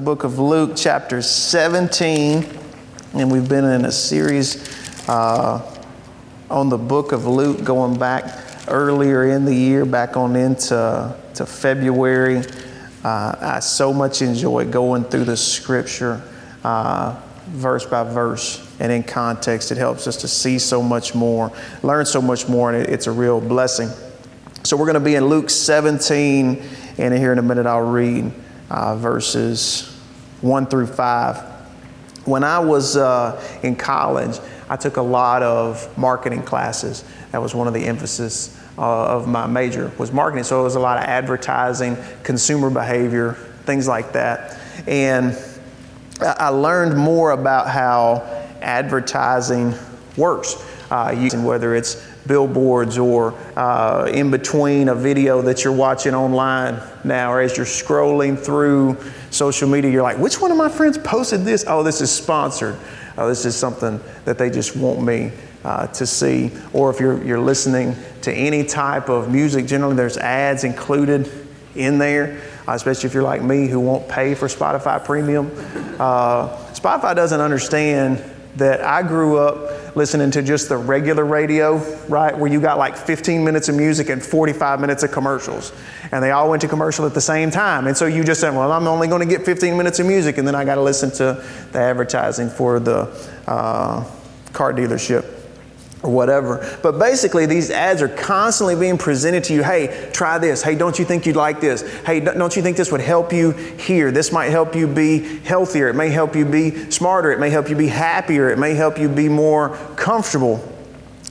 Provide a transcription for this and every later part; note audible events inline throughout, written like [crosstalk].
book of Luke, chapter 17, and we've been in a series uh, on the book of Luke going back earlier in the year, back on into to February. Uh, I so much enjoy going through the scripture uh, verse by verse and in context. It helps us to see so much more, learn so much more, and it, it's a real blessing. So we're going to be in Luke 17, and here in a minute I'll read uh, verses 1 through 5. When I was uh, in college, I took a lot of marketing classes. That was one of the emphasis uh, of my major was marketing. So it was a lot of advertising, consumer behavior, things like that. And I learned more about how advertising works, uh, using whether it's billboards or uh, in between a video that you're watching online now, or as you're scrolling through social media, you're like, which one of my friends posted this? Oh, this is sponsored. Oh, this is something that they just want me uh, to see. Or if you're, you're listening to any type of music, generally there's ads included in there, uh, especially if you're like me who won't pay for Spotify Premium. Uh, Spotify doesn't understand that I grew up listening to just the regular radio, right, where you got like 15 minutes of music and 45 minutes of commercials. And they all went to commercial at the same time. And so you just said, well, I'm only going to get 15 minutes of music, and then I got to listen to the advertising for the uh, car dealership or whatever. But basically, these ads are constantly being presented to you. Hey, try this. Hey, don't you think you'd like this? Hey, don't you think this would help you here? This might help you be healthier. It may help you be smarter. It may help you be happier. It may help you be more comfortable.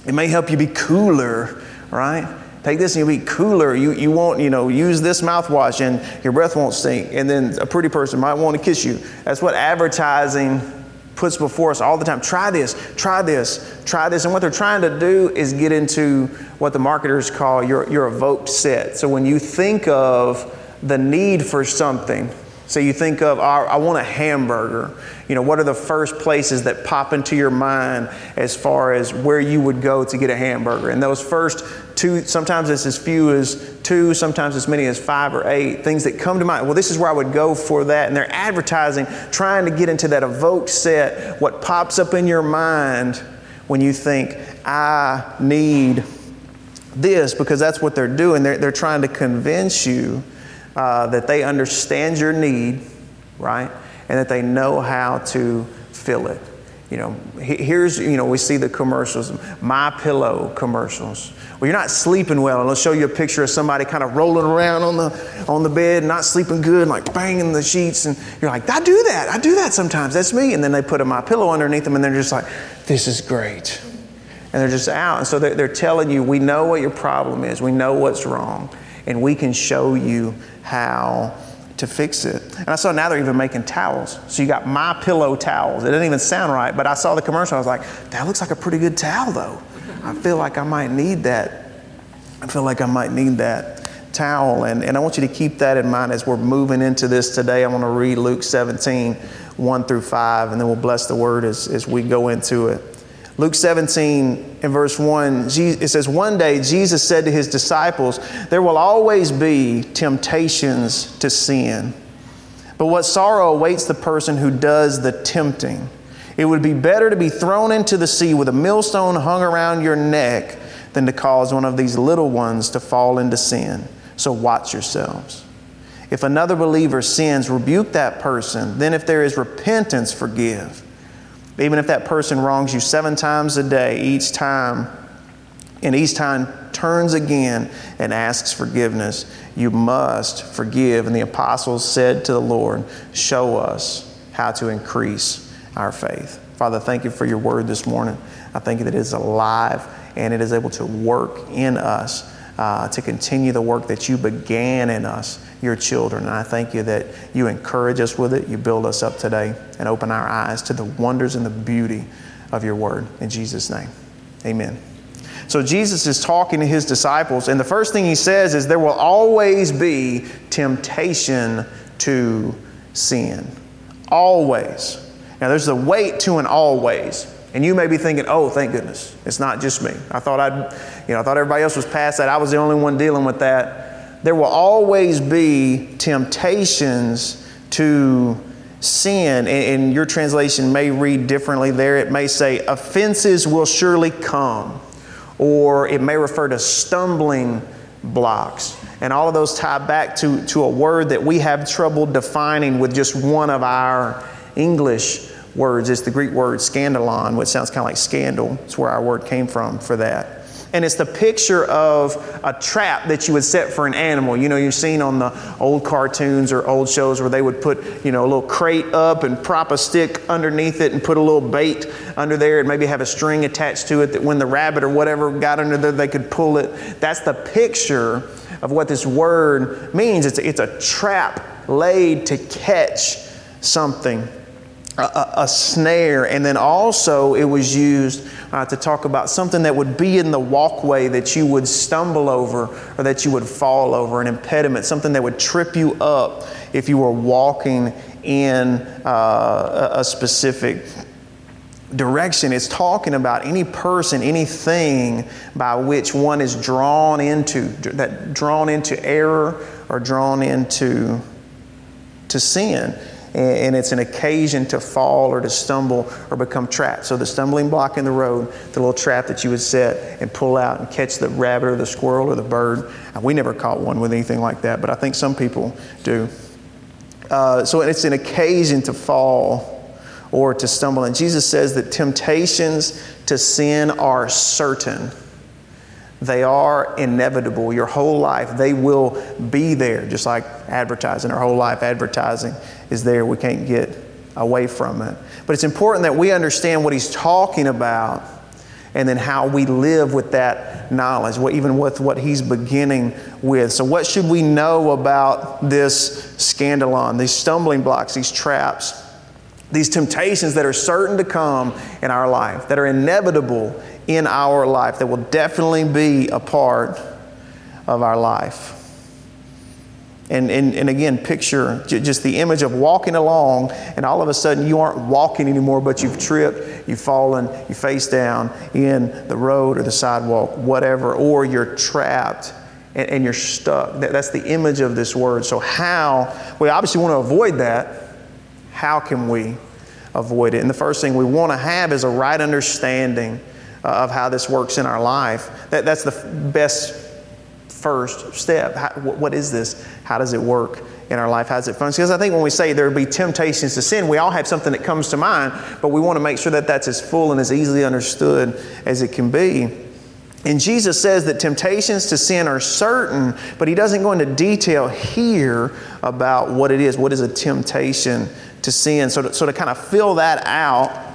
It may help you be cooler, right? Take this and you'll be cooler. You, you won't, you know, use this mouthwash and your breath won't stink. And then a pretty person might want to kiss you. That's what advertising puts before us all the time. Try this, try this, try this. And what they're trying to do is get into what the marketers call your, your evoked set. So when you think of the need for something, so you think of, I want a hamburger. You know, what are the first places that pop into your mind as far as where you would go to get a hamburger? And those first two, sometimes it's as few as two, sometimes as many as five or eight things that come to mind. Well, this is where I would go for that. And they're advertising, trying to get into that evoked set, what pops up in your mind when you think, I need this, because that's what they're doing. They're, they're trying to convince you uh, that they understand your need, right? And that they know how to fill it. You know, here's, you know, we see the commercials, My Pillow commercials. Well, you're not sleeping well, and they'll show you a picture of somebody kind of rolling around on the, on the bed, not sleeping good, like banging the sheets, and you're like, I do that, I do that sometimes, that's me. And then they put a My Pillow underneath them, and they're just like, this is great. And they're just out. And so they're, they're telling you, we know what your problem is, we know what's wrong, and we can show you how to fix it. And I saw now they're even making towels. So you got my pillow towels. It didn't even sound right, but I saw the commercial. I was like, that looks like a pretty good towel though. I feel like I might need that. I feel like I might need that towel. And, and I want you to keep that in mind as we're moving into this today. I want to read Luke 17, 1 through 5, and then we'll bless the word as, as we go into it. Luke 17 and verse 1, it says, One day Jesus said to his disciples, There will always be temptations to sin. But what sorrow awaits the person who does the tempting? It would be better to be thrown into the sea with a millstone hung around your neck than to cause one of these little ones to fall into sin. So watch yourselves. If another believer sins, rebuke that person. Then, if there is repentance, forgive. Even if that person wrongs you seven times a day, each time, and each time turns again and asks forgiveness, you must forgive. And the apostles said to the Lord, Show us how to increase our faith. Father, thank you for your word this morning. I thank you that it is alive and it is able to work in us uh, to continue the work that you began in us your children. And I thank you that you encourage us with it, you build us up today, and open our eyes to the wonders and the beauty of your word. In Jesus' name, amen. So Jesus is talking to his disciples, and the first thing he says is there will always be temptation to sin. Always. Now, there's a weight to an always. And you may be thinking, oh, thank goodness, it's not just me. I thought I'd, you know, I thought everybody else was past that. I was the only one dealing with that there will always be temptations to sin, and your translation may read differently there. It may say, offenses will surely come, or it may refer to stumbling blocks. And all of those tie back to, to a word that we have trouble defining with just one of our English words. It's the Greek word scandalon, which sounds kind of like scandal. It's where our word came from for that. And it's the picture of a trap that you would set for an animal. You know, you've seen on the old cartoons or old shows where they would put, you know, a little crate up and prop a stick underneath it and put a little bait under there and maybe have a string attached to it that when the rabbit or whatever got under there, they could pull it. That's the picture of what this word means. It's a, it's a trap laid to catch something a, a, snare, and then also it was used uh, to talk about something that would be in the walkway that you would stumble over or that you would fall over, an impediment, something that would trip you up if you were walking in uh, a specific direction. It's talking about any person, anything by which one is drawn into, that drawn into error or drawn into to sin and it's an occasion to fall or to stumble or become trapped. So the stumbling block in the road, the little trap that you would set and pull out and catch the rabbit or the squirrel or the bird. we never caught one with anything like that, but I think some people do. Uh, so it's an occasion to fall or to stumble. And Jesus says that temptations to sin are certain. They are inevitable. Your whole life, they will be there, just like advertising. Our whole life, advertising is there. We can't get away from it. But it's important that we understand what he's talking about and then how we live with that knowledge, what, even with what he's beginning with. So, what should we know about this scandalon, these stumbling blocks, these traps, these temptations that are certain to come in our life, that are inevitable in our life that will definitely be a part of our life. And, and, and again, picture just the image of walking along, and all of a sudden you aren't walking anymore, but you've tripped, you've fallen, you face down in the road or the sidewalk, whatever, or you're trapped and, and you're stuck. That, that's the image of this word. So, how, we obviously want to avoid that. How can we avoid it? And the first thing we want to have is a right understanding Uh, of how this works in our life. That, that's the best first step. How, what is this? How does it work in our life? How does it function? Because I think when we say there will be temptations to sin, we all have something that comes to mind, but we want to make sure that that's as full and as easily understood as it can be. And Jesus says that temptations to sin are certain, but he doesn't go into detail here about what it is. What is a temptation to sin? So to, so to kind of fill that out,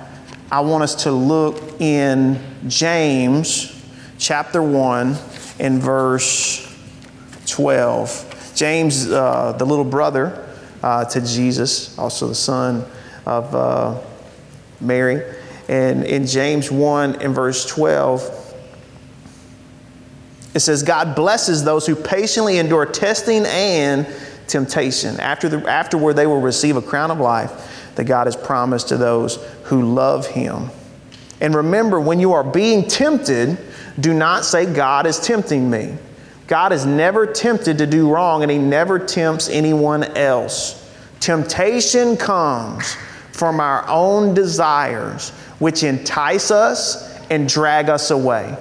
I want us to look in James chapter 1 and verse 12. James, uh, the little brother uh, to Jesus, also the son of uh, Mary. And in James 1 and verse 12, it says, God blesses those who patiently endure testing and temptation. After the, afterward, they will receive a crown of life that God has promised to those who love Him. And remember, when you are being tempted, do not say, God is tempting me. God is never tempted to do wrong, and He never tempts anyone else. Temptation comes from our own desires, which entice us and drag us away.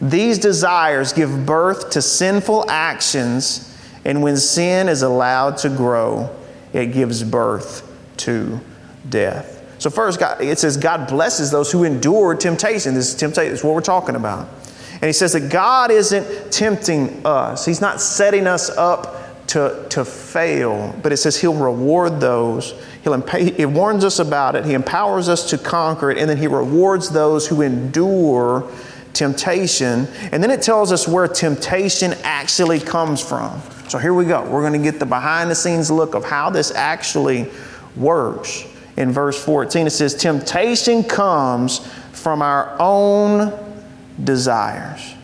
These desires give birth to sinful actions, and when sin is allowed to grow, it gives birth to death. So first, God, it says God blesses those who endure temptation. This is temptation. Is what we're talking about. And he says that God isn't tempting us. He's not setting us up to, to fail, but it says he'll reward those. He'll impa- he warns us about it. He empowers us to conquer it. And then he rewards those who endure temptation. And then it tells us where temptation actually comes from. So here we go. We're going to get the behind the scenes look of how this actually works. In verse 14, it says, Temptation comes from our own desires,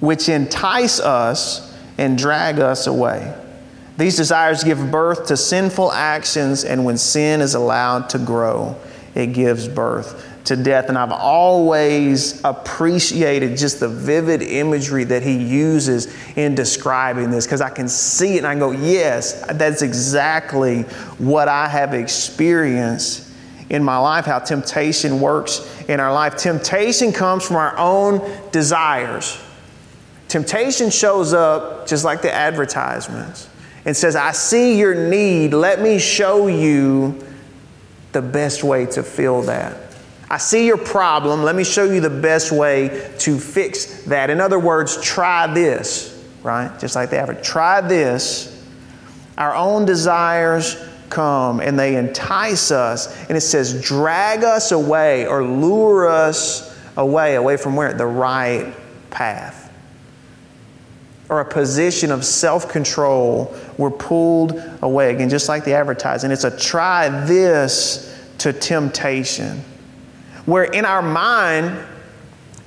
which entice us and drag us away. These desires give birth to sinful actions, and when sin is allowed to grow, it gives birth to death. And I've always appreciated just the vivid imagery that he uses in describing this because I can see it and I go, yes, that's exactly what I have experienced in my life, how temptation works in our life. Temptation comes from our own desires. Temptation shows up just like the advertisements and says, I see your need. Let me show you the best way to fill that. I see your problem. Let me show you the best way to fix that. In other words, try this, right? Just like the average. Try this. Our own desires come and they entice us. And it says, drag us away or lure us away. Away from where? The right path. Or a position of self control. We're pulled away. Again, just like the advertising. It's a try this to temptation where in our mind,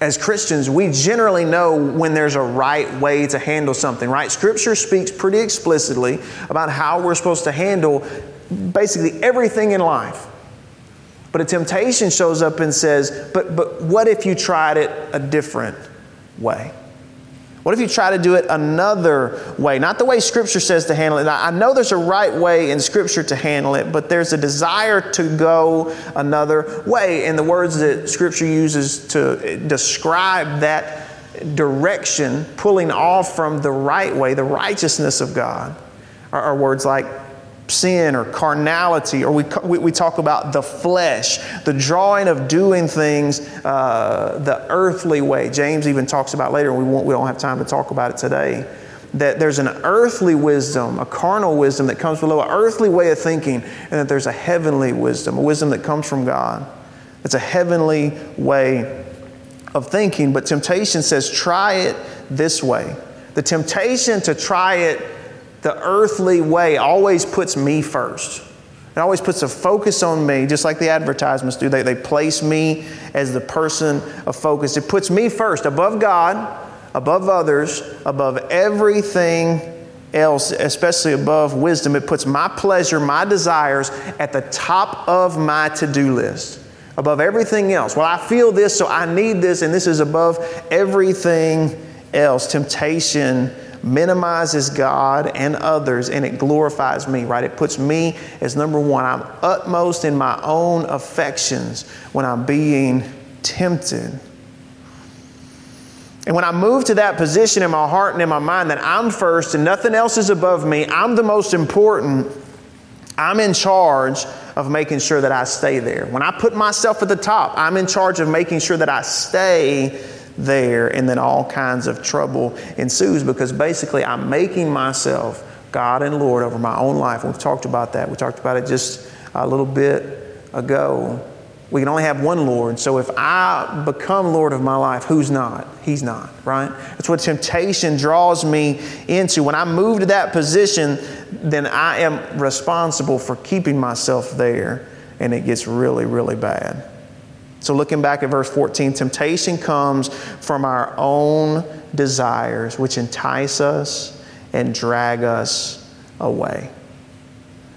as Christians, we generally know when there's a right way to handle something, right? Scripture speaks pretty explicitly about how we're supposed to handle basically everything in life. But a temptation shows up and says, but, but what if you tried it a different way? What if you try to do it another way? Not the way Scripture says to handle it. Now, I know there's a right way in Scripture to handle it, but there's a desire to go another way. And the words that Scripture uses to describe that direction, pulling off from the right way, the righteousness of God, are, are words like sin or carnality, or we, we, talk about the flesh, the drawing of doing things uh, the earthly way. James even talks about later, we, won't, we don't have time to talk about it today, that there's an earthly wisdom, a carnal wisdom that comes below, an earthly way of thinking, and that there's a heavenly wisdom, a wisdom that comes from God. It's a heavenly way of thinking, but temptation says, try it this way. The temptation to try it the earthly way always puts me first. It always puts a focus on me, just like the advertisements do. They, they place me as the person of focus. It puts me first, above God, above others, above everything else, especially above wisdom. It puts my pleasure, my desires at the top of my to do list, above everything else. Well, I feel this, so I need this, and this is above everything else. Temptation minimizes God and others and it glorifies me, right? It puts me as number one. I'm utmost in my own affections when I'm being tempted. And when I move to that position in my heart and in my mind that I'm first and nothing else is above me, I'm the most important, I'm in charge of making sure that I stay there. When I put myself at the top, I'm in charge of making sure that I stay there, and then all kinds of trouble ensues because basically I'm making myself God and Lord over my own life. We've talked about that. We talked about it just a little bit ago. We can only have one Lord. So if I become Lord of my life, who's not? He's not, right? That's what temptation draws me into. When I move to that position, then I am responsible for keeping myself there, and it gets really, really bad. So, looking back at verse 14, temptation comes from our own desires, which entice us and drag us away.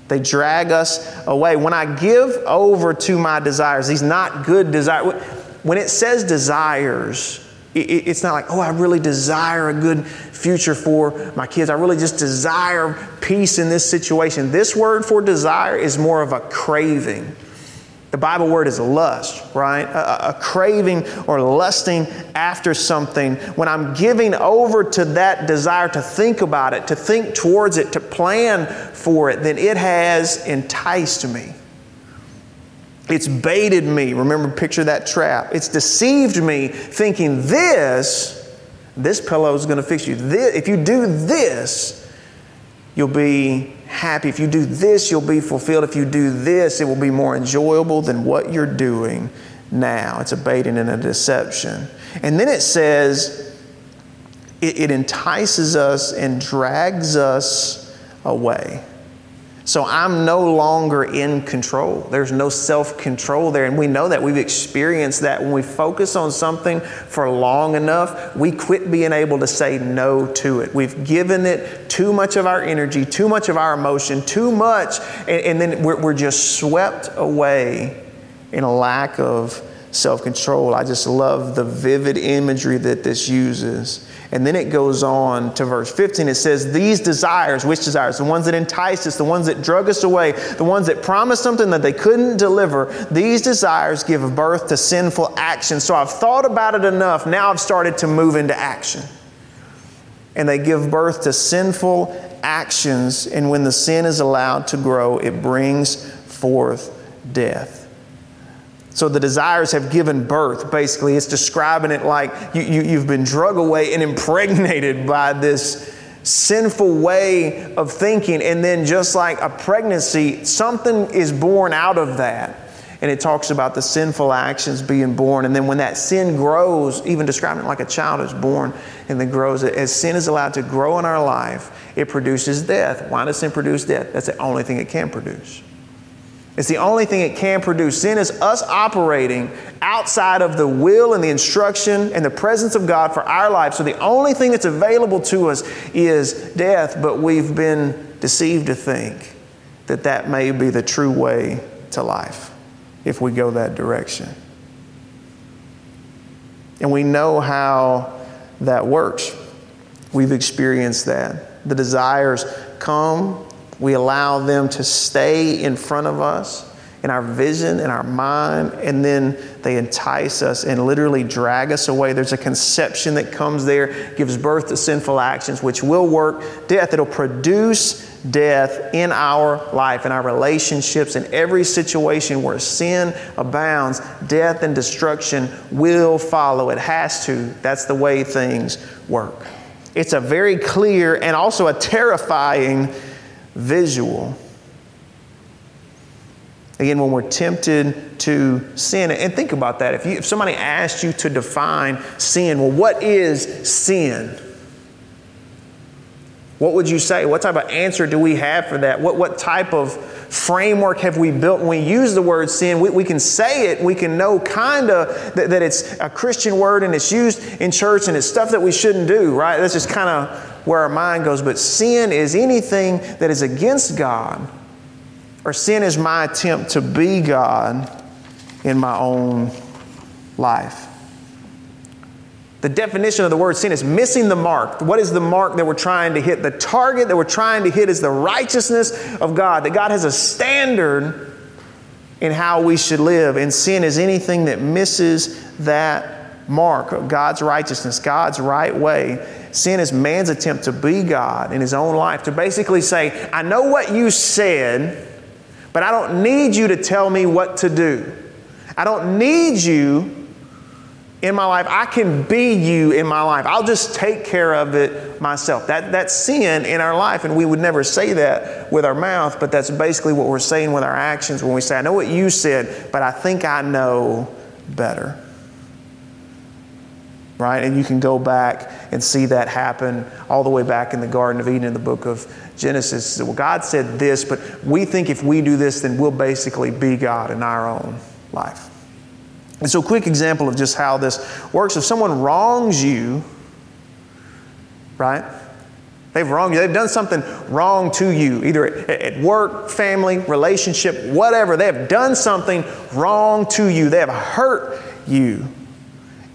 They drag us away. When I give over to my desires, these not good desires, when it says desires, it's not like, oh, I really desire a good future for my kids. I really just desire peace in this situation. This word for desire is more of a craving. The Bible word is lust, right? A, a, craving or lusting after something. When I'm giving over to that desire to think about it, to think towards it, to plan for it, then it has enticed me. It's baited me. Remember, picture that trap. It's deceived me thinking this, this pillow is going to fix you. This, if you do this, you'll be happy. If you do this, you'll be fulfilled. If you do this, it will be more enjoyable than what you're doing now. It's a baiting and a deception. And then it says, it, it entices us and drags us away. So I'm no longer in control. There's no self control there. And we know that. We've experienced that. When we focus on something for long enough, we quit being able to say no to it. We've given it too much of our energy, too much of our emotion, too much, and, and then we're, we're just swept away in a lack of self control. I just love the vivid imagery that this uses. And then it goes on to verse 15. It says, These desires, which desires? The ones that entice us, the ones that drug us away, the ones that promised something that they couldn't deliver, these desires give birth to sinful action. So I've thought about it enough. Now I've started to move into action. And they give birth to sinful actions. And when the sin is allowed to grow, it brings forth death. So the desires have given birth, basically. It's describing it like you, you, have been drug away and [laughs] impregnated by this sinful way of thinking. And then, just like a pregnancy, something is born out of that. And it talks about the sinful actions being born. And then, when that sin grows, even describing it like a child is born and then grows, as sin is allowed to grow in our life, it produces death. Why does sin produce death? That's the only thing it can produce. It's the only thing it can produce. Sin is us operating outside of the will and the instruction and the presence of God for our life. So the only thing that's available to us is death, but we've been deceived to think that that may be the true way to life if we go that direction. And we know how that works. We've experienced that. The desires come we allow them to stay in front of us in our vision, in our mind, and then they entice us and literally drag us away. There's a conception that comes there, gives birth to sinful actions, which will work death. It'll produce death in our life, in our relationships, in every situation where sin abounds, death and destruction will follow. It has to. That's the way things work. It's a very clear and also a terrifying visual. Again, when we're tempted to sin, and think about that. If, you, if somebody asked you to define sin, well, what is sin? What would you say? What type of answer do we have for that? What, what type of framework have we built? When we use the word sin, we, we can say it, we can know kind of that, that it's a Christian word and it's used in church and it's stuff that we shouldn't do, right? That's just kind of where our mind goes. But sin is anything that is against God, or sin is my attempt to be God in my own life. The definition of the word sin is missing the mark. What is the mark that we're trying to hit? The target that we're trying to hit is the righteousness of God, that God has a standard in how we should live. And sin is anything that misses that mark of God's righteousness, God's right way. Sin is man's attempt to be God in his own life, to basically say, I know what you said, but I don't need you to tell me what to do. I don't need you in my life. I can be you in my life. I'll just take care of it myself. That, that's sin in our life, and we would never say that with our mouth, but that's basically what we're saying with our actions when we say, I know what you said, but I think I know better. Right? And you can go back and see that happen all the way back in the Garden of Eden in the book of Genesis. Well, God said this, but we think if we do this, then we'll basically be God in our own life. And so, a quick example of just how this works if someone wrongs you, right? They've wronged you. They've done something wrong to you, either at work, family, relationship, whatever. They have done something wrong to you. They have hurt you.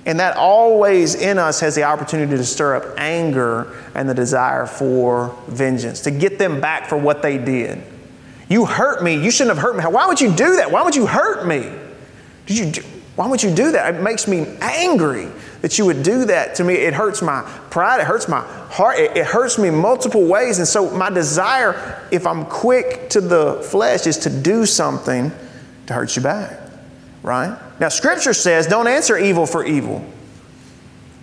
And that always in us has the opportunity to stir up anger and the desire for vengeance, to get them back for what they did. You hurt me. You shouldn't have hurt me. Why would you do that? Why would you hurt me? Did you do, why would you do that? It makes me angry that you would do that to me. It hurts my pride, it hurts my heart, it, it, hurts me multiple ways. And so, my desire, if I'm quick to the flesh, is to do something to hurt you back, right? Now, Scripture says don't answer evil for evil.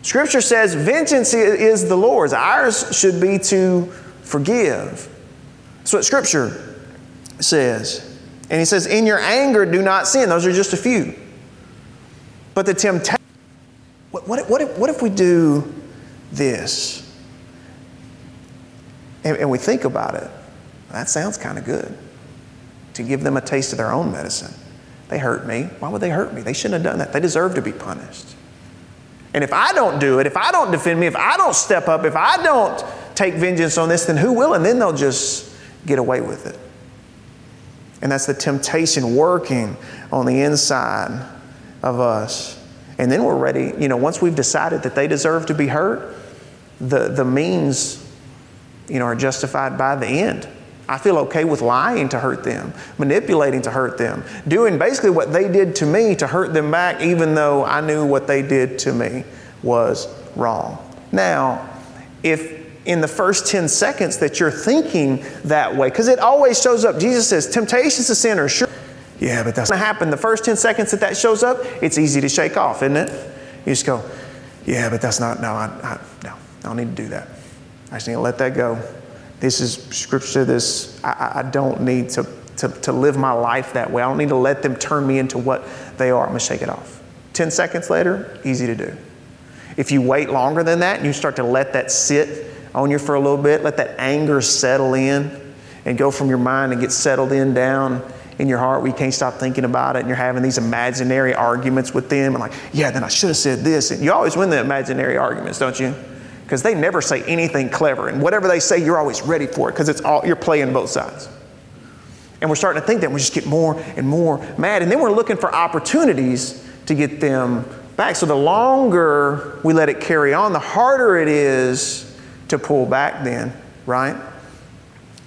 Scripture says vengeance is the Lord's, ours should be to forgive. That's what Scripture says. And He says, in your anger, do not sin. Those are just a few. But the temptation, what, what, what, if, what if we do this? And, and we think about it. That sounds kind of good. To give them a taste of their own medicine. They hurt me. Why would they hurt me? They shouldn't have done that. They deserve to be punished. And if I don't do it, if I don't defend me, if I don't step up, if I don't take vengeance on this, then who will? And then they'll just get away with it. And that's the temptation working on the inside of us. And then we're ready, you know, once we've decided that they deserve to be hurt, the, the means, you know, are justified by the end. I feel okay with lying to hurt them, manipulating to hurt them, doing basically what they did to me to hurt them back, even though I knew what they did to me was wrong. Now, if in the first 10 seconds that you're thinking that way, because it always shows up, Jesus says, temptations to sin sure. Yeah, but that's going to happen. The first 10 seconds that that shows up, it's easy to shake off, isn't it? You just go, yeah, but that's not, no, I, I, no, I don't need to do that. I just need to let that go. This is scripture, this, I, I don't need to, to, to live my life that way. I don't need to let them turn me into what they are. I'm going to shake it off. 10 seconds later, easy to do. If you wait longer than that and you start to let that sit on you for a little bit, let that anger settle in and go from your mind and get settled in down in your heart where you can't stop thinking about it and you're having these imaginary arguments with them and like, yeah, then I should have said this. And you always win the imaginary arguments, don't you? Because they never say anything clever. And whatever they say, you're always ready for it because it's all you're playing both sides. And we're starting to think that we just get more and more mad. And then we're looking for opportunities to get them back. So the longer we let it carry on, the harder it is to pull back then, right?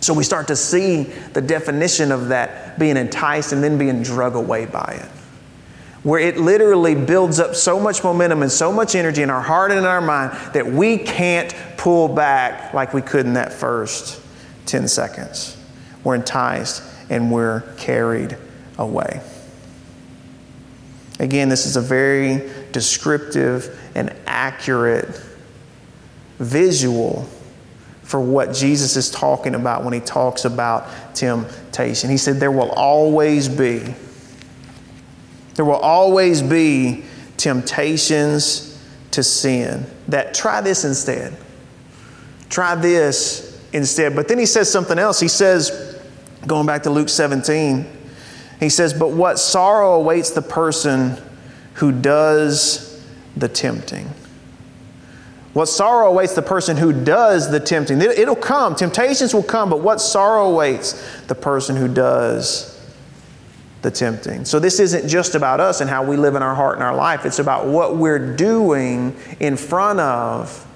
So we start to see the definition of that being enticed and then being drug away by it. Where it literally builds up so much momentum and so much energy in our heart and in our mind that we can't pull back like we could in that first 10 seconds. We're enticed and we're carried away. Again, this is a very descriptive and accurate visual for what Jesus is talking about when he talks about temptation. He said, There will always be, there will always be temptations to sin. That try this instead. Try this instead. But then he says something else. He says, going back to Luke 17, he says, But what sorrow awaits the person who does the tempting. What sorrow awaits the person who does the tempting. It'll come, temptations will come, but what sorrow awaits the person who does the tempting. So this isn't just about us and how we live in our heart and our life, it's about what we're doing in front of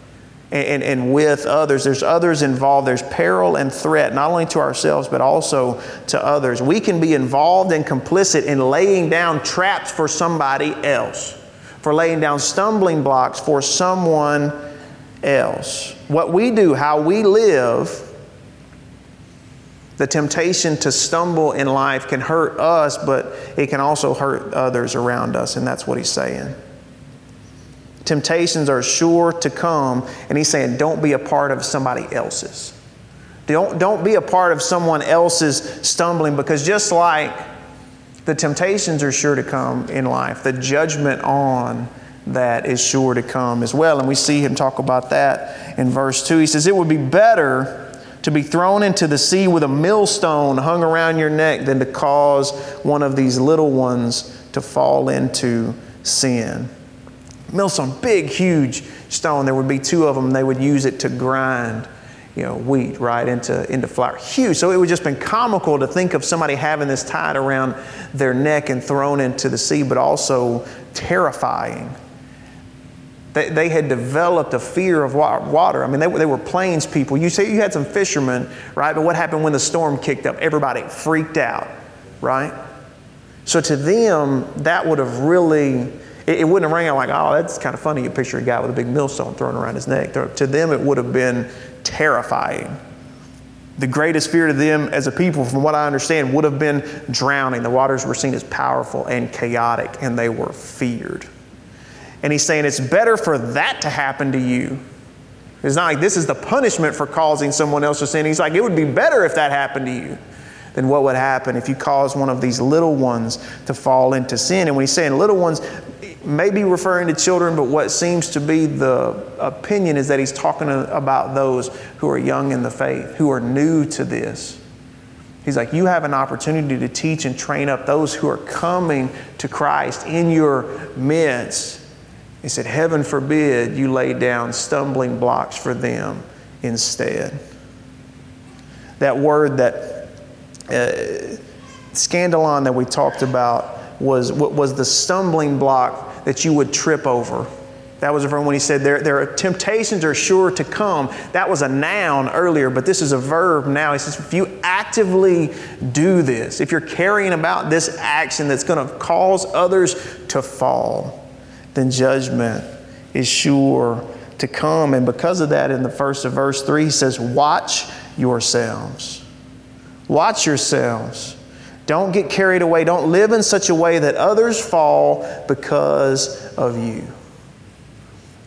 and, and, and, with others. There's others involved. There's peril and threat, not only to ourselves, but also to others. We can be involved and complicit in laying down traps for somebody else, for laying down stumbling blocks for someone else. What we do, how we live, the temptation to stumble in life can hurt us, but it can also hurt others around us, and that's what he's saying. Temptations are sure to come, and he's saying, don't be a part of somebody else's. Don't, don't be a part of someone else's stumbling because just like the temptations are sure to come in life, the judgment on that is sure to come as well. And we see him talk about that in verse 2. He says, It would be better to be thrown into the sea with a millstone hung around your neck than to cause one of these little ones to fall into sin. Millstone, big, huge stone. There would be two of them. They would use it to grind you know, wheat right into, into flour. Huge. So it would just been comical to think of somebody having this tied around their neck and thrown into the sea, but also terrifying they, they had developed a fear of water. I mean, they, they were plains people. You say you had some fishermen, right? But what happened when the storm kicked up? Everybody freaked out, right? So to them, that would have really, it, wouldn't have rang out like, oh, that's kind of funny. You picture a guy with a big millstone thrown around his neck. To them, it would have been terrifying. The greatest fear to them as a people, from what I understand, would have been drowning. The waters were seen as powerful and chaotic, and they were feared. And he's saying it's better for that to happen to you. It's not like this is the punishment for causing someone else to sin. He's like, it would be better if that happened to you than what would happen if you caused one of these little ones to fall into sin. And when he's saying little ones, may be referring to children, but what seems to be the opinion is that he's talking about those who are young in the faith, who are new to this. He's like, you have an opportunity to teach and train up those who are coming to Christ in your midst he said, Heaven forbid you lay down stumbling blocks for them instead. That word that uh, scandalon that we talked about was, was the stumbling block that you would trip over. That was verb when he said there, there are temptations are sure to come. That was a noun earlier, but this is a verb now. He says, if you actively do this, if you're carrying about this action that's going to cause others to fall, then judgment is sure to come. And because of that, in the first of verse 3, he says, Watch yourselves. Watch yourselves. Don't get carried away. Don't live in such a way that others fall because of you.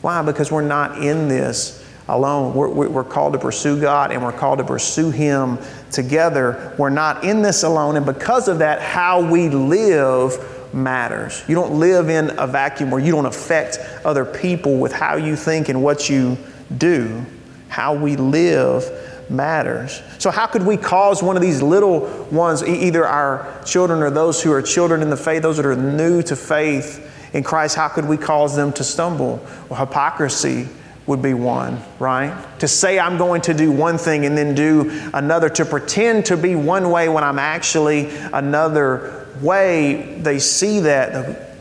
Why? Because we're not in this alone. We're, we're, called to pursue God and we're called to pursue Him together. We're not in this alone. And because of that, how we live matters. You don't live in a vacuum where you don't affect other people with how you think and what you do. How we live matters. So, how could we cause one of these little ones, either our children or those who are children in the faith, those that are new to faith in Christ, how could we cause them to stumble? Well, hypocrisy would be one, right? To say I'm going to do one thing and then do another, to pretend to be one way when I'm actually another way, they see that,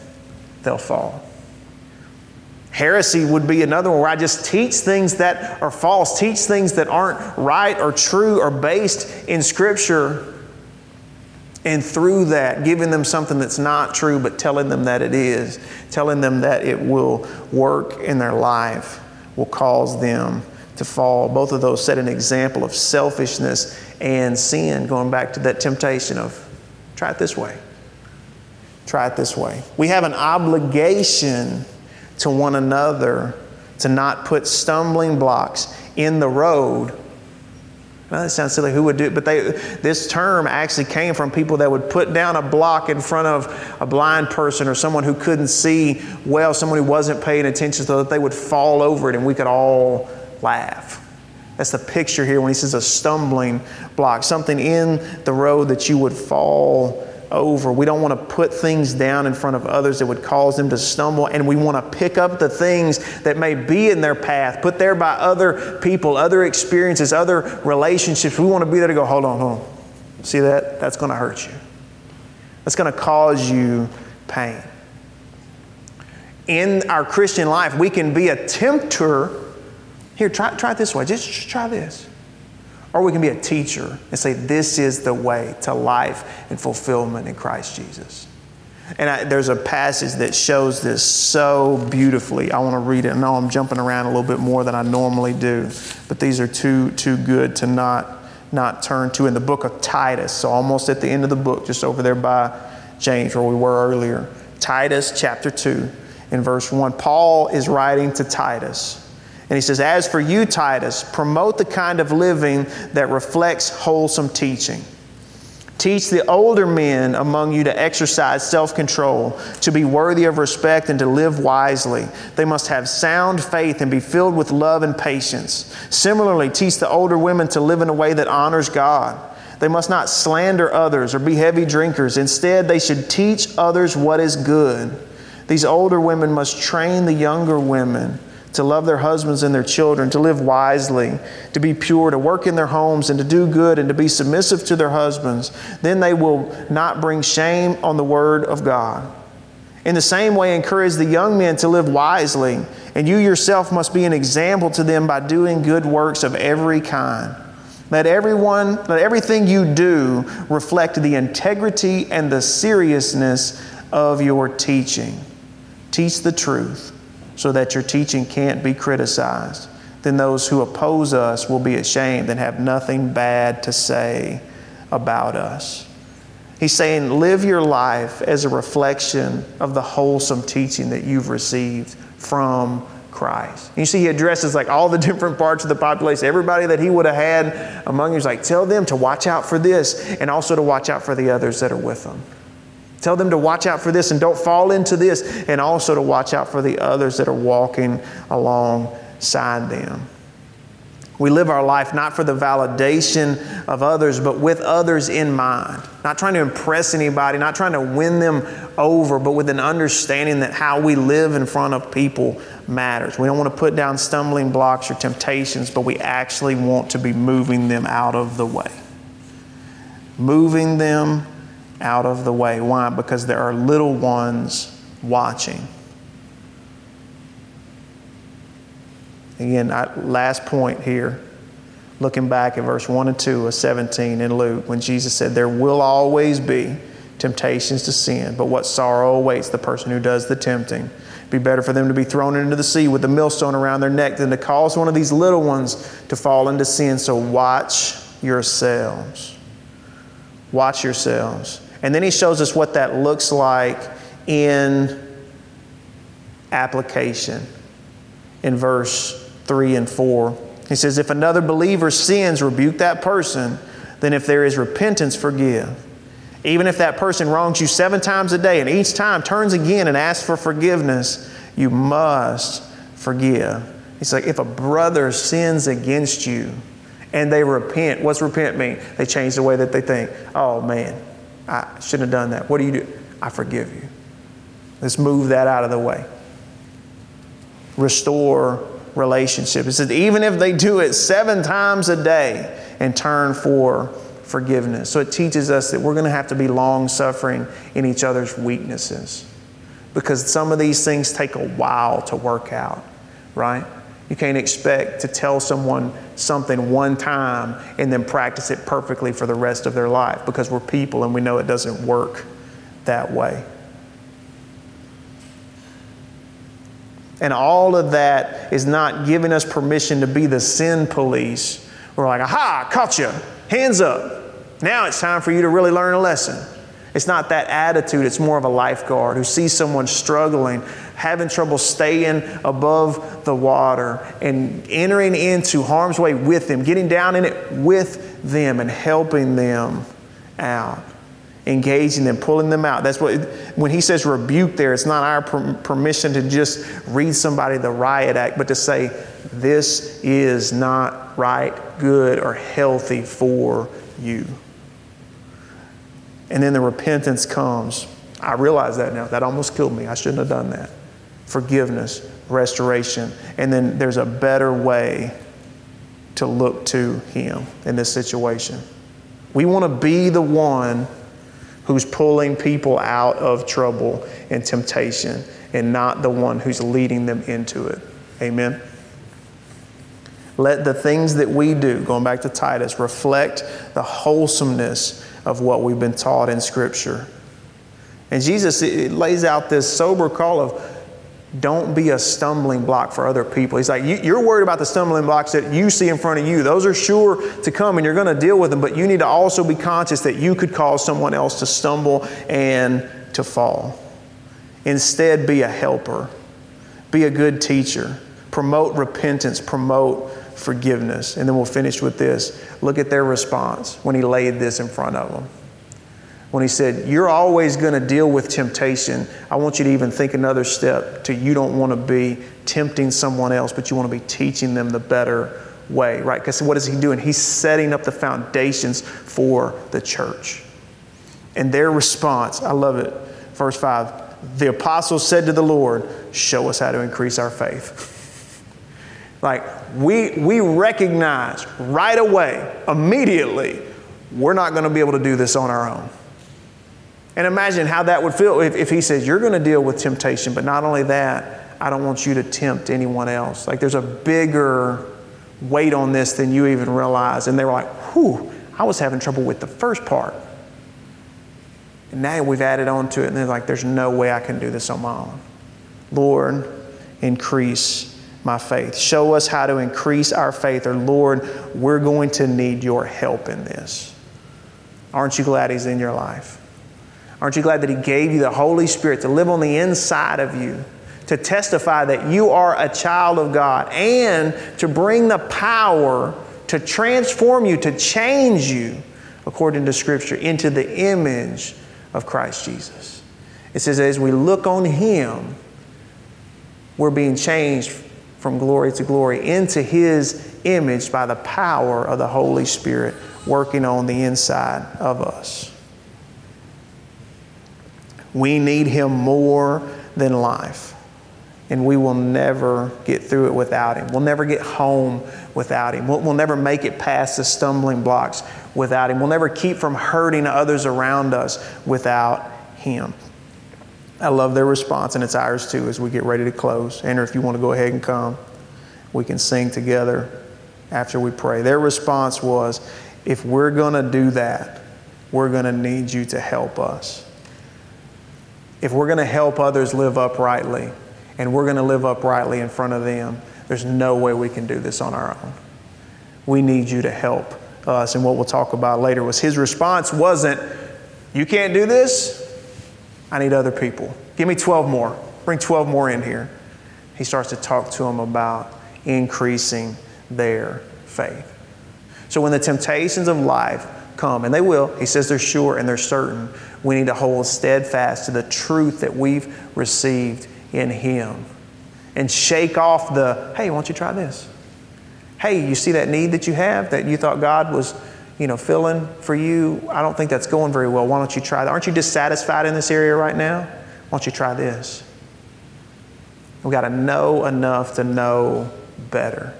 they'll fall. Heresy would be another one where I just teach things that are false, teach things that aren't right or true or based in Scripture. And through that, giving them something that's not true, but telling them that it is, telling them that it will work in their life, will cause them to fall. Both of those set an example of selfishness and sin, going back to that temptation of try it this way. Try it this way. We have an obligation to one another to not put stumbling blocks in the road. Well, that sounds silly. Who would do it? But they, this term actually came from people that would put down a block in front of a blind person or someone who couldn't see well, someone who wasn't paying attention, so that they would fall over it and we could all laugh. That's the picture here when he says a stumbling block, something in the road that you would fall over. We don't want to put things down in front of others that would cause them to stumble, and we want to pick up the things that may be in their path, put there by other people, other experiences, other relationships. We want to be there to go, hold on, hold on. See that? That's going to hurt you. That's going to cause you pain. In our Christian life, we can be a tempter. Here, try, try it this way. Just, just try this. Or we can be a teacher and say, This is the way to life and fulfillment in Christ Jesus. And I, there's a passage that shows this so beautifully. I want to read it. I know I'm jumping around a little bit more than I normally do, but these are too, too good to not, not turn to in the book of Titus. So, almost at the end of the book, just over there by James, where we were earlier. Titus chapter 2, in verse 1. Paul is writing to Titus. And he says, As for you, Titus, promote the kind of living that reflects wholesome teaching. Teach the older men among you to exercise self control, to be worthy of respect, and to live wisely. They must have sound faith and be filled with love and patience. Similarly, teach the older women to live in a way that honors God. They must not slander others or be heavy drinkers. Instead, they should teach others what is good. These older women must train the younger women to love their husbands and their children, to live wisely, to be pure, to work in their homes, and to do good, and to be submissive to their husbands. Then they will not bring shame on the word of God. In the same way, encourage the young men to live wisely, and you yourself must be an example to them by doing good works of every kind. Let everyone, let everything you do reflect the integrity and the seriousness of your teaching. Teach the truth so that your teaching can't be criticized. Then those who oppose us will be ashamed and have nothing bad to say about us. He's saying, live your life as a reflection of the wholesome teaching that you've received from Christ. You see, he addresses like all the [laughs] different parts of the population, everybody that he would have had among you. He's like, tell them to watch out for this and also to watch out for the others that are with them. Tell them to watch out for this and don't fall into this, and also to watch out for the others that are walking alongside them. We live our life not for the validation of others, but with others in mind. Not trying to impress anybody, not trying to win them over, but with an understanding that how we live in front of people matters. We don't want to put down stumbling blocks or temptations, but we actually want to be moving them out of the way. Moving them out of the way. Why? Because there are little ones watching. Again, I, last point here, looking back at verse 1 and 2 of 17 in Luke, when Jesus said, There will always be temptations to sin, but what sorrow awaits the person who does the tempting. It'd be better for them to be thrown into the sea with a millstone around their neck than to cause one of these little ones to fall into sin. So watch yourselves. Watch yourselves. And then he shows us what that looks like in application in verse 3 and 4. He says, If another believer sins, rebuke that person. Then, if there is repentance, forgive. Even if that person wrongs you seven times a day and each time turns again and asks for forgiveness, you must forgive. He's like, if a brother sins against you and they repent, what's repent mean? They change the way that they think. Oh man, I shouldn't have done that. What do you do? I forgive you. Let's move that out of the way. Restore relationship. It says, even if they do it seven times a day and turn for forgiveness. So it teaches us that we're going to have to be long suffering in each other's weaknesses because some of these things take a while to work out, right? You can't expect to tell someone something one time and then practice it perfectly for the rest of their life because we're people and we know it doesn't work that way. And all of that is not giving us permission to be the sin police. We're like, aha, caught you, hands up. Now it's time for you to really learn a lesson. It's not that attitude, it's more of a lifeguard who sees someone struggling, having trouble staying above the water, and entering into harm's way with them, getting down in it with them, and helping them out engaging them, pulling them out. That's what, when he says rebuke there, it's not our permission to just read somebody the riot act, but to say, this is not right, good, or healthy for you. And then the repentance comes. I realize that now. That almost killed me. I shouldn't have done that. Forgiveness, restoration. And then there's a better way to look to Him in this situation. We want to be the one who's pulling people out of trouble and temptation and not the one who's leading them into it. Amen. Let the things that we do, going back to Titus, reflect the wholesomeness of what we've been taught in Scripture. And Jesus lays out this sober call of don't be a stumbling block for other people. He's like, you're worried about the stumbling blocks that you see in front of you. Those are sure to come and you're going to deal with them, but you need to also be conscious that you could cause someone else to stumble and to fall. Instead, be a helper, be a good teacher, promote repentance, promote forgiveness. And then we'll finish with this. Look at their response when he laid this in front of them when he said, You're always going to deal with temptation. I want you to even think another step to you don't want to be tempting someone else, but you want to be teaching them the better way, right? Because what is he doing? He's setting up the foundations for the church. And their response, I love it. Verse 5 the apostles said to the Lord, Show us how to increase our faith. [laughs] like, we, we recognize right away, immediately, we're not going to be able to do this on our own. And imagine how that would feel if, if he says, You're going to deal with temptation, but not only that, I don't want you to tempt anyone else. Like there's a bigger weight on this than you even realize. And they were like, Whew, I was having trouble with the first part. And now we've added on to it, and they're like, There's no way I can do this on my own. Lord, increase my faith. Show us how to increase our faith, or Lord, we're going to need your help in this. Aren't you glad He's in your life? Aren't you glad that He gave you the Holy Spirit to live on the inside of you, to testify that you are a child of God, and to bring the power to transform you, to change you, according to Scripture, into the image of Christ Jesus? It says, as we look on Him, we're being changed from glory to glory into His image by the power of the Holy Spirit working on the inside of us. We need Him more than life. And we will never get through it without Him. We'll never get home without Him. We'll, we'll never make it past the stumbling blocks without Him. We'll never keep from hurting others around us without Him. I love their response, and it's ours too as we get ready to close. Andrew, if you want to go ahead and come, we can sing together after we pray. Their response was if we're going to do that, we're going to need you to help us. If we're going to help others live uprightly, and we're going to live uprightly in front of them, there's no way we can do this on our own. We need you to help us. And what we'll talk about later was his response wasn't, You can't do this. I need other people. Give me 12 more. Bring 12 more in here. He starts to talk to them about increasing their faith. So when the temptations of life come, and they will, he says they're sure and they're certain, we need to hold steadfast to the truth that we've received in him and shake off the, hey, why don't you try this? Hey, you see that need that you have that you thought God was, you know, filling for you? I don't think that's going very well. Why don't you try that? Aren't you dissatisfied in this area right now? Why don't you try this? We've got to know enough to know better.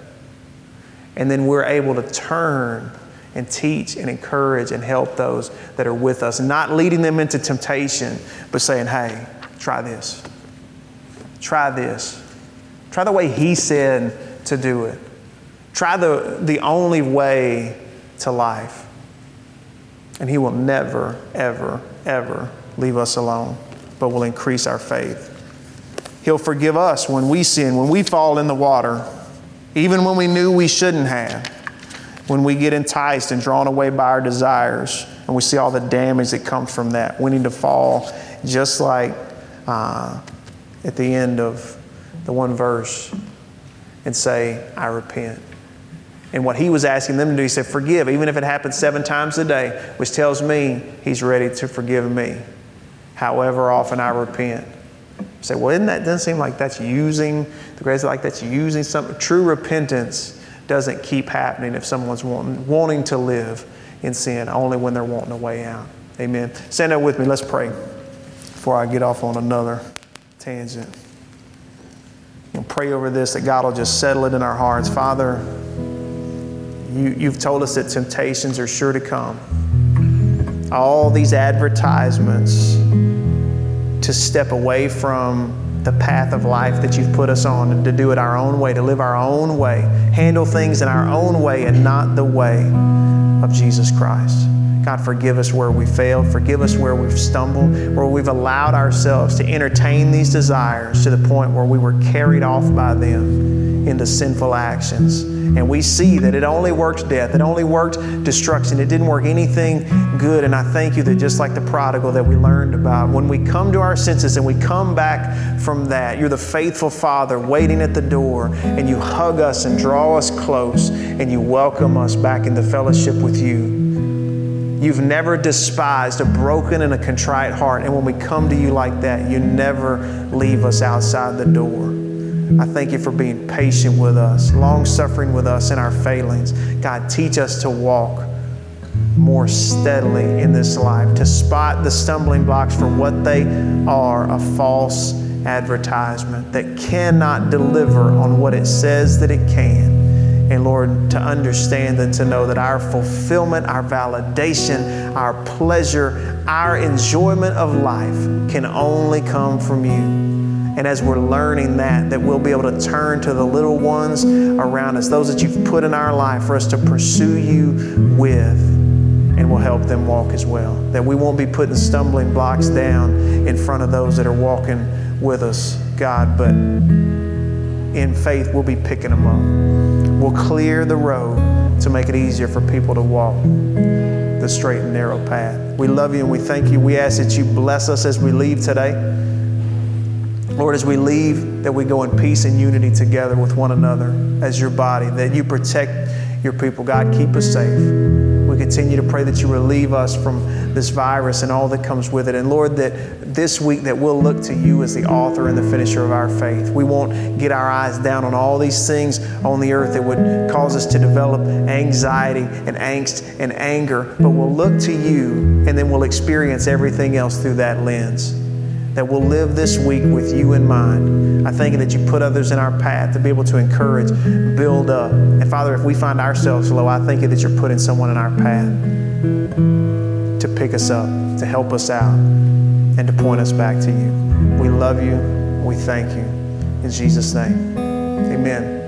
And then we're able to turn and teach and encourage and help those that are with us, not leading them into temptation, but saying, hey, try this. Try this. Try the way He said to do it. Try the, the only way to life. And He will never, ever, ever leave us alone, but will increase our faith. He'll forgive us when we sin, when we fall in the water, even when we knew we shouldn't have, when we get enticed and drawn away by our desires, and we see all the damage that comes from that. We need to fall just like uh, at the end of the one verse and say, I repent. And what he was asking them to do, he said, Forgive, even if it happens seven times a day, which tells me he's ready to forgive me. However often I repent. Say, well, isn't that doesn't seem like that's using the grace like that's using something. True repentance doesn't keep happening if someone's wanting, wanting to live in sin, only when they're wanting a way out. Amen. Stand up with me. Let's pray before I get off on another tangent. We'll pray over this that God will just settle it in our hearts. Father, you, you've told us that temptations are sure to come. All these advertisements to step away from the path of life that you've put us on and to do it our own way, to live our own way, handle things in our own way and not the way of Jesus Christ. God, forgive us where we failed. Forgive us where we've stumbled, where we've allowed ourselves to entertain these desires to the point where we were carried off by them into sinful actions. And we see that it only worked death, it only worked destruction, it didn't work anything good. And I thank you that just like the prodigal that we learned about, when we come to our senses and we come back from that, you're the faithful Father waiting at the door, and you hug us and draw us close, and you welcome us back into fellowship with you. You've never despised a broken and a contrite heart. And when we come to you like that, you never leave us outside the door. I thank you for being patient with us, long suffering with us in our failings. God, teach us to walk more steadily in this life, to spot the stumbling blocks for what they are a false advertisement that cannot deliver on what it says that it can. And Lord, to understand and to know that our fulfillment, our validation, our pleasure, our enjoyment of life can only come from you. And as we're learning that, that we'll be able to turn to the little ones around us, those that you've put in our life for us to pursue you with, and we'll help them walk as well. That we won't be putting stumbling blocks down in front of those that are walking with us, God, but in faith, we'll be picking them up We'll clear the road to make it easier for people to walk the straight and narrow path. We love you and we thank you. We ask that you bless us as we leave today. Lord, as we leave, that we go in peace and unity together with one another as your body, that you protect your people. God, keep us safe. We continue to pray that you relieve us from this virus and all that comes with it. And Lord, that this week that we'll look to you as the author and the finisher of our faith. We won't get our eyes down on all these things on the earth that would cause us to develop anxiety and angst and anger, but we'll look to you and then we'll experience everything else through that lens that we'll live this week with you in mind. I thank you that you put others in our path to be able to encourage, build up. And Father, if we find ourselves low, I thank you that you're putting someone in our path to pick us up, to help us out, and to point us back to you. We love you. We thank you. In Jesus' name, amen.